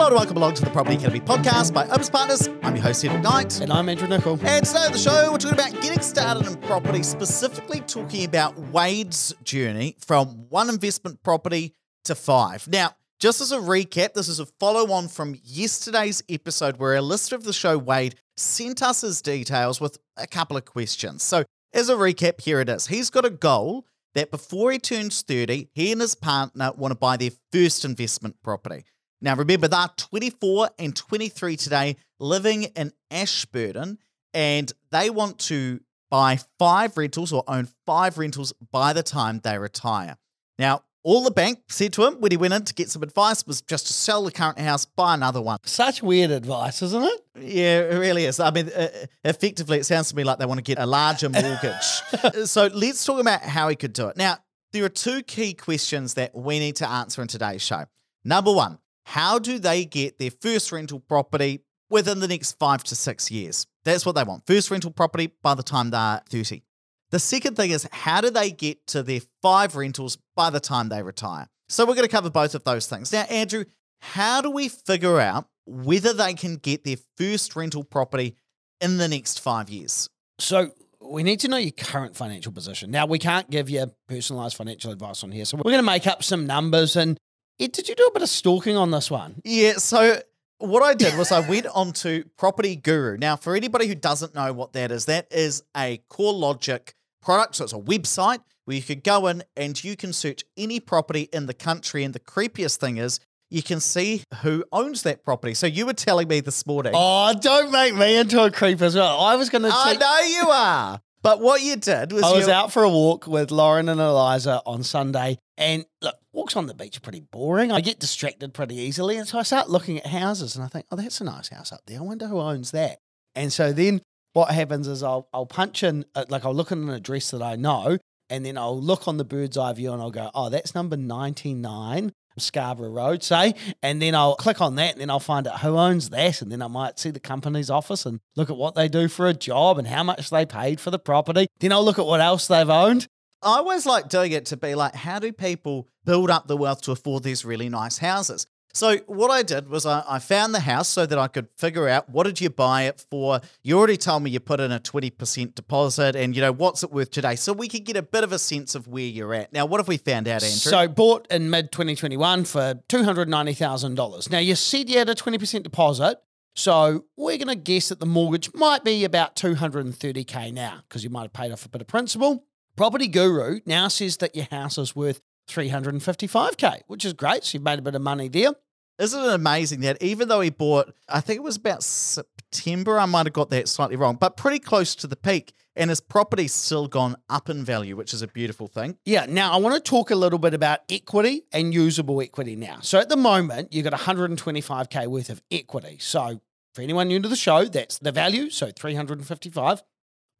Hello and welcome along to the Property Academy podcast by Opes Partners. I'm your host, Ed McKnight. And I'm Andrew Nicol. And today on the show, we're talking about getting started in property, specifically talking about Wade's journey from one investment property to five. Now, just as a recap, this is a follow on from yesterday's episode where a listener of the show, Wade, sent us his details with a couple of questions. So, as a recap, here it is. He's got a goal that before he turns 30, he and his partner want to buy their first investment property. Now, remember, they're 24 and 23 today, living in Ashburton, and they want to buy five rentals or own five rentals by the time they retire. Now, all the bank said to him when he went in to get some advice was just to sell the current house, buy another one. Such weird advice, isn't it? Yeah, it really is. I mean, uh, effectively, it sounds to me like they want to get a larger mortgage. so let's talk about how he could do it. Now, there are two key questions that we need to answer in today's show. Number one, how do they get their first rental property within the next five to six years? That's what they want. First rental property by the time they're 30. The second thing is, how do they get to their five rentals by the time they retire? So we're going to cover both of those things. Now, Andrew, how do we figure out whether they can get their first rental property in the next five years? So we need to know your current financial position. Now, we can't give you personalized financial advice on here. So we're going to make up some numbers. And Ed, did you do a bit of stalking on this one? Yeah. So what I did was I went onto Property Guru. Now, for anybody who doesn't know what that is, that is a CoreLogic product. So it's a website where you could go in and you can search any property in the country. And the creepiest thing is you can see who owns that property. So you were telling me this morning. Oh, don't make me into a creep as well. I was going to. I know you are. But what you did was I was you- out for a walk with Lauren and Eliza on Sunday, and look, walks on the beach pretty boring. I get distracted pretty easily, and so I start looking at houses, and I think, oh, that's a nice house up there. I wonder who owns that. And so then what happens is I'll I'll punch in uh, like I'll look at an address that I know, and then I'll look on the bird's eye view, and I'll go, oh, that's number ninety nine. Scarborough Road, say, and then I'll click on that, and then I'll find out who owns that, and then I might see the company's office and look at what they do for a job and how much they paid for the property. Then I'll look at what else they've owned. I always like doing it to be like, how do people build up the wealth to afford these really nice houses? So what I did was I, I found the house so that I could figure out what did you buy it for. You already told me you put in a 20% deposit and you know what's it worth today. So we could get a bit of a sense of where you're at. Now, what have we found out, Andrew? So bought in mid 2021 for $290,000. Now you said you had a 20% deposit. So we're going to guess that the mortgage might be about 230K now because you might have paid off a bit of principal. Property Guru now says that your house is worth 355K, which is great. So you've made a bit of money there. Isn't it amazing that even though he bought, I think it was about September, I might have got that slightly wrong, but pretty close to the peak, and his property's still gone up in value, which is a beautiful thing. Yeah. Now I want to talk a little bit about equity and usable equity now. So at the moment, you've got 125K worth of equity. So for anyone new to the show, that's the value. So 355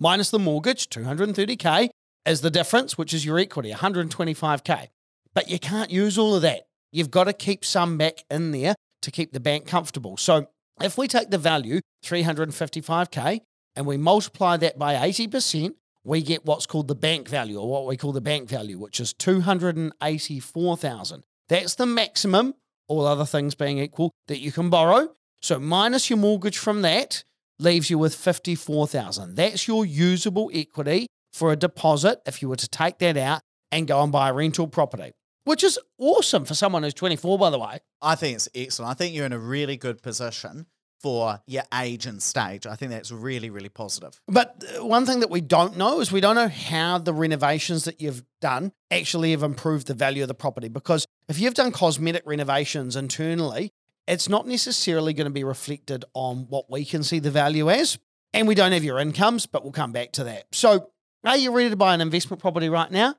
minus the mortgage, 230K is the difference, which is your equity, 125K. But you can't use all of that. You've got to keep some back in there to keep the bank comfortable. So if we take the value, 355K, and we multiply that by 80%, we get what's called the bank value, or what we call the bank value, which is 284,000. That's the maximum, all other things being equal, that you can borrow. So minus your mortgage from that leaves you with 54,000. That's your usable equity for a deposit if you were to take that out and go and buy a rental property, which is awesome for someone who's 24, by the way. I think it's excellent. I think you're in a really good position for your age and stage. I think that's really, really positive. But uh, one thing that we don't know is we don't know how the renovations that you've done actually have improved the value of the property. Because if you've done cosmetic renovations internally, it's not necessarily going to be reflected on what we can see the value as. And we don't have your incomes, but we'll come back to that. So, are you ready to buy an investment property right now?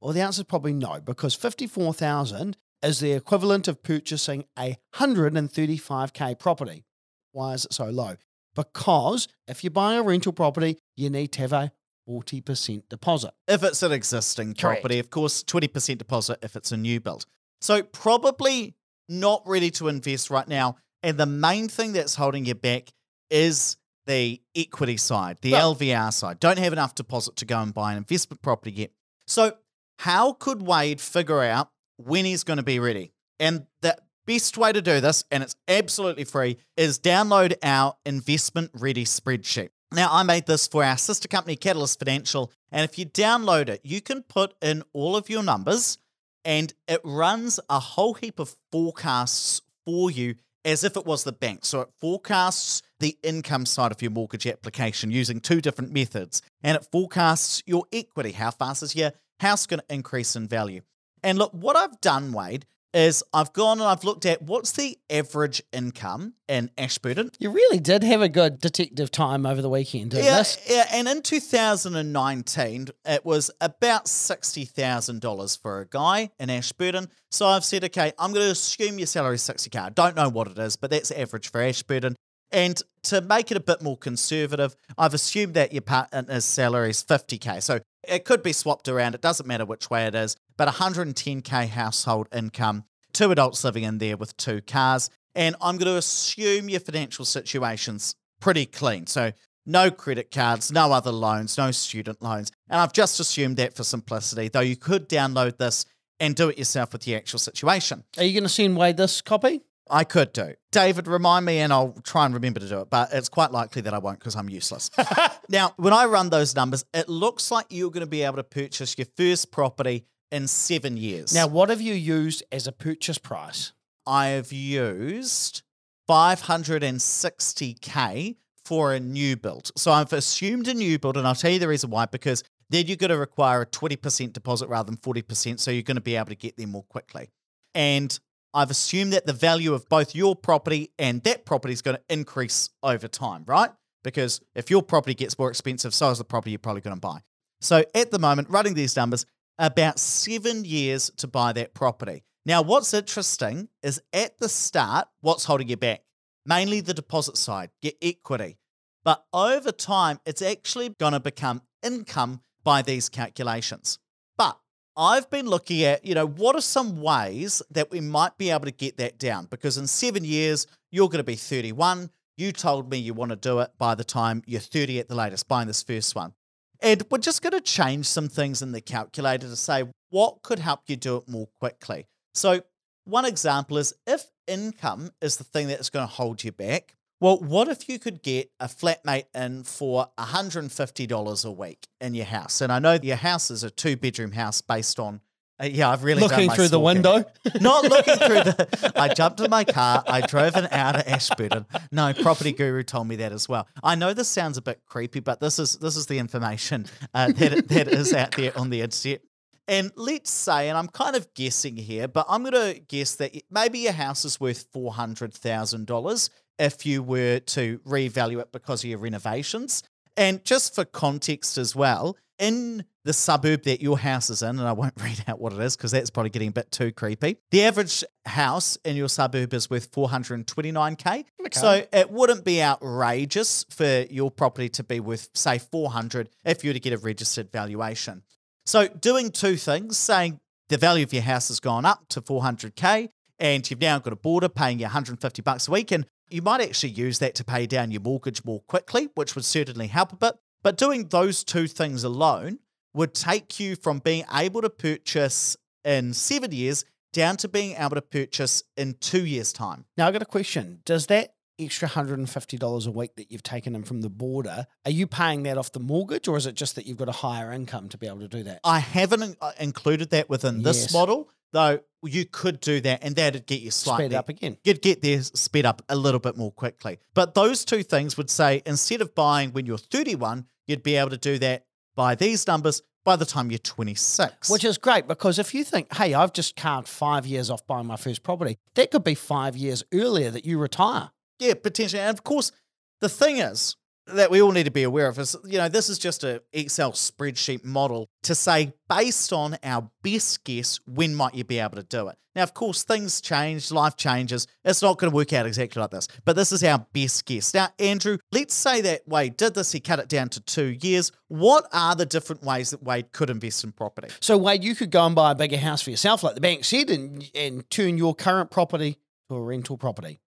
Well, the answer is probably no, because 54,000 is the equivalent of purchasing a 135k property. Why is it so low? Because if you're buying a rental property, you need to have a 40% deposit. If it's an existing Correct. property, of course, 20% deposit if it's a new build. So, probably not ready to invest right now. And the main thing that's holding you back is the equity side, the Well- LVR side. Don't have enough deposit to go and buy an investment property yet. So, how could Wade figure out when he's going to be ready? And the best way to do this, and it's absolutely free, is download our investment ready spreadsheet. Now, I made this for our sister company, Catalyst Financial, and if you download it, you can put in all of your numbers and it runs a whole heap of forecasts for you as if it was the bank. So it forecasts the income side of your mortgage application using two different methods, and it forecasts your equity. How fast is your house going to increase in value? And look, what I've done, Wade, is I've gone and I've looked at what's the average income in Ashburton. You really did have a good detective time over the weekend, didn't Yeah, this? yeah, and in 2019, it was about $60,000 for a guy in Ashburton. So I've said, okay, I'm going to assume your salary is 60K. I don't know what it is, but that's average for Ashburton. And to make it a bit more conservative, I've assumed that your partner's salary is 50K. So it could be swapped around. It doesn't matter which way it is, but 110K household income, two adults living in there with two cars. And I'm going to assume your financial situation's pretty clean. So no credit cards, no other loans, no student loans. And I've just assumed that for simplicity, though you could download this and do it yourself with the actual situation. Are you going to send Wade this copy? I could do. David, remind me and I'll try and remember to do it, but it's quite likely that I won't because I'm useless. now, when I run those numbers, it looks like you're going to be able to purchase your first property in seven years. Now, what have you used as a purchase price? I have used 560K for a new build. So I've assumed a new build, and I'll tell you the reason why, because then you're going to require a 20% deposit rather than 40%. So you're going to be able to get there more quickly. And I've assumed that the value of both your property and that property is going to increase over time, right? Because if your property gets more expensive, so is the property you're probably going to buy. So at the moment, running these numbers, about seven years to buy that property. Now, what's interesting is at the start, what's holding you back? Mainly the deposit side, your equity. But over time, it's actually going to become income by these calculations. But I've been looking at, you know, what are some ways that we might be able to get that down? Because in seven years, you're going to be 31. You told me you want to do it by the time you're 30 at the latest, buying this first one. And we're just going to change some things in the calculator to say what could help you do it more quickly. So, one example is if income is the thing that's going to hold you back, well, what if you could get a flatmate in for $150 a week in your house? And I know your house is a two bedroom house based on, uh, yeah, I've really Looking my through the window. Not looking through the. I jumped in my car. I drove an hour to Ashburton. No, property guru told me that as well. I know this sounds a bit creepy, but this is this is the information uh, that that is out there on the internet. And let's say, and I'm kind of guessing here, but I'm going to guess that maybe your house is worth four hundred thousand dollars if you were to revalue it because of your renovations. And just for context as well, in the suburb that your house is in, and I won't read out what it is because that's probably getting a bit too creepy. The average house in your suburb is worth 429k. So it wouldn't be outrageous for your property to be worth, say, 400 if you were to get a registered valuation. So doing two things, saying the value of your house has gone up to 400k, and you've now got a boarder paying you 150 bucks a week, and you might actually use that to pay down your mortgage more quickly, which would certainly help a bit. But doing those two things alone would take you from being able to purchase in seven years down to being able to purchase in two years' time. Now, I've got a question. Does that extra $150 a week that you've taken in from the boarder, are you paying that off the mortgage or is it just that you've got a higher income to be able to do that? I haven't uh, included that within this Yes. model, though you could do that and that'd get you slightly Speed up again. You'd get there sped up a little bit more quickly. But those two things would say instead of buying when you're 31, you'd be able to do that by these numbers by the time you're 26. Which is great because if you think, hey, I've just carved five years off buying my first property, that could be five years earlier that you retire. Yeah, potentially. And of course, the thing is that we all need to be aware of is, you know, this is just a Excel spreadsheet model to say based on our best guess, when might you be able to do it? Now, of course, things change, life changes. It's not going to work out exactly like this, but this is our best guess. Now, Andrew, let's say that Wade did this, he cut it down to two years. What are the different ways that Wade could invest in property? So, Wade, you could go and buy a bigger house for yourself, like the bank said, and, and turn your current property to a rental property.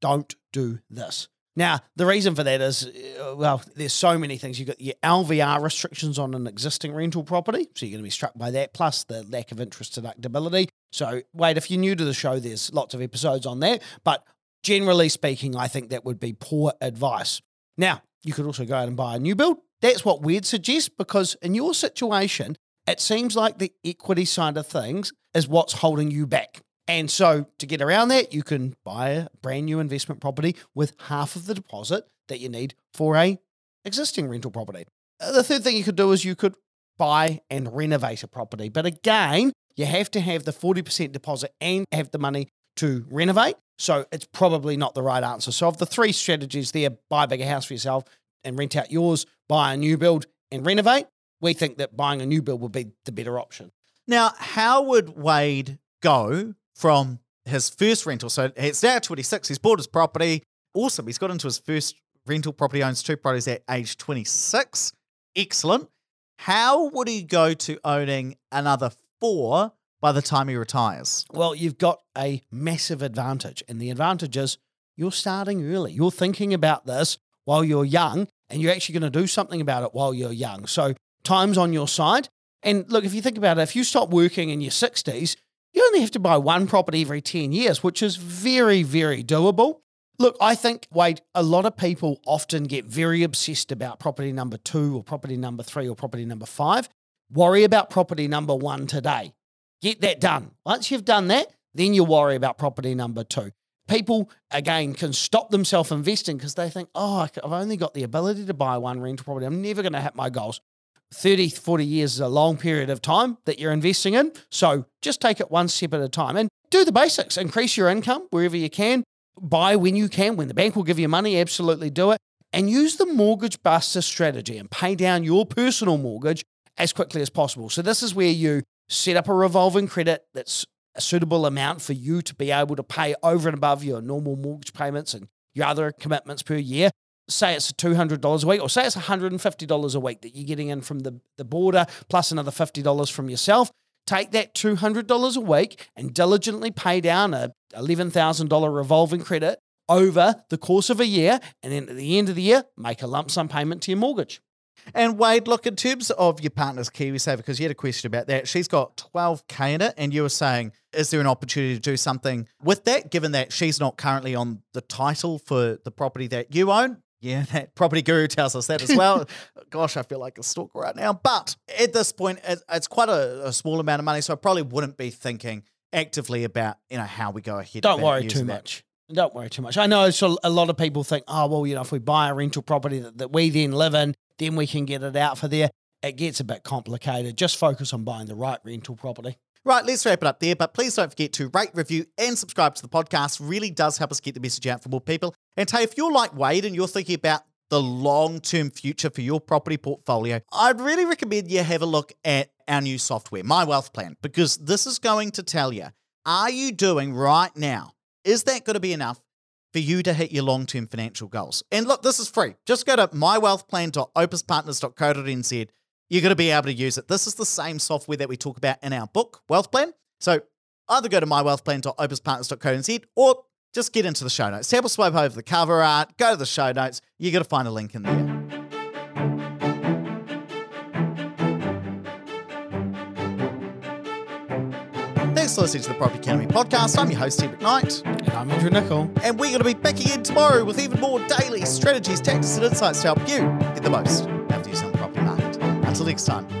Don't do this. Now, the reason for that is, uh, well, there's so many things. You've got your LVR restrictions on an existing rental property, so you're going to be struck by that, plus the lack of interest deductibility. So, wait, if you're new to the show, there's lots of episodes on that. But generally speaking, I think that would be poor advice. Now, you could also go out and buy a new build. That's what we'd suggest because in your situation, it seems like the equity side of things is what's holding you back. And so to get around that, you can buy a brand new investment property with half of the deposit that you need for a existing rental property. Uh, The third thing you could do is you could buy and renovate a property. But again, you have to have the 40% deposit and have the money to renovate. So it's probably not the right answer. So of the three strategies there, buy a bigger house for yourself and rent out yours, buy a new build and renovate. We think that buying a new build would be the better option. Now, how would Wade go from his first rental? So it's now 26. He's bought his property. Awesome. He's got into his first rental property, owns two properties at age 26. Excellent. How would he go to owning another four by the time he retires? Well, you've got a massive advantage. And the advantage is you're starting early. You're thinking about this while you're young, and you're actually going to do something about it while you're young. So time's on your side. And look, if you think about it, if you stop working in your 60s, you only have to buy one property every 10 years, which is very, very doable. Look, I think, Wade, a lot of people often get very obsessed about property number two or property number three or property number five. Worry about property number one today. Get that done. Once you've done that, then you worry about property number two. People, again, can stop themselves investing because they think, oh, I've only got the ability to buy one rental property. I'm never going to hit my goals. 30, 40 years is a long period of time that you're investing in. So just take it one step at a time and do the basics. Increase your income wherever you can. Buy when you can. When the bank will give you money, absolutely do it. And use the mortgage buster strategy and pay down your personal mortgage as quickly as possible. So this is where you set up a revolving credit that's a suitable amount for you to be able to pay over and above your normal mortgage payments and your other commitments per year. Say it's $200 a week, or say it's $150 a week that you're getting in from the, the boarder, plus another $50 from yourself. Take that $200 a week and diligently pay down a $11,000 revolving credit over the course of a year. And then at the end of the year, make a lump sum payment to your mortgage. And Wade, look, in terms of your partner's KiwiSaver, because you had a question about that, she's got 12K in it, and you were saying, is there an opportunity to do something with that, given that she's not currently on the title for the property that you own? Yeah, that property guru tells us that as well. Gosh, I feel like a stalker right now. But at this point, it's quite a, a small amount of money, so I probably wouldn't be thinking actively about you know how we go ahead. Don't worry too using that. much. Don't worry too much. I know so a lot of people think, oh, well, you know, if we buy a rental property that, that we then live in, then we can get it out for there. It gets a bit complicated. Just focus on buying the right rental property. Right, let's wrap it up there. But please don't forget to rate, review, and subscribe to the podcast. Really does help us get the message out for more people. And hey, if you're like Wade and you're thinking about the long term future for your property portfolio, I'd really recommend you have a look at our new software, My Wealth Plan, because this is going to tell you are you doing right now? Is that going to be enough for you to hit your long term financial goals? And look, this is free. Just go to mywealthplan.opespartners.co.nz you're going to be able to use it. This is the same software that we talk about in our book, Wealth Plan. So either go to mywealthplan.opespartners.co.nz or just get into the show notes. Or swipe over the cover art, go to the show notes. You're going to find a link in there. Thanks for listening to the Property Academy podcast. I'm your host, Ed McKnight, And I'm Andrew Nicol. and we're going to be back again tomorrow with even more daily strategies, tactics, and insights to help you get the most next time,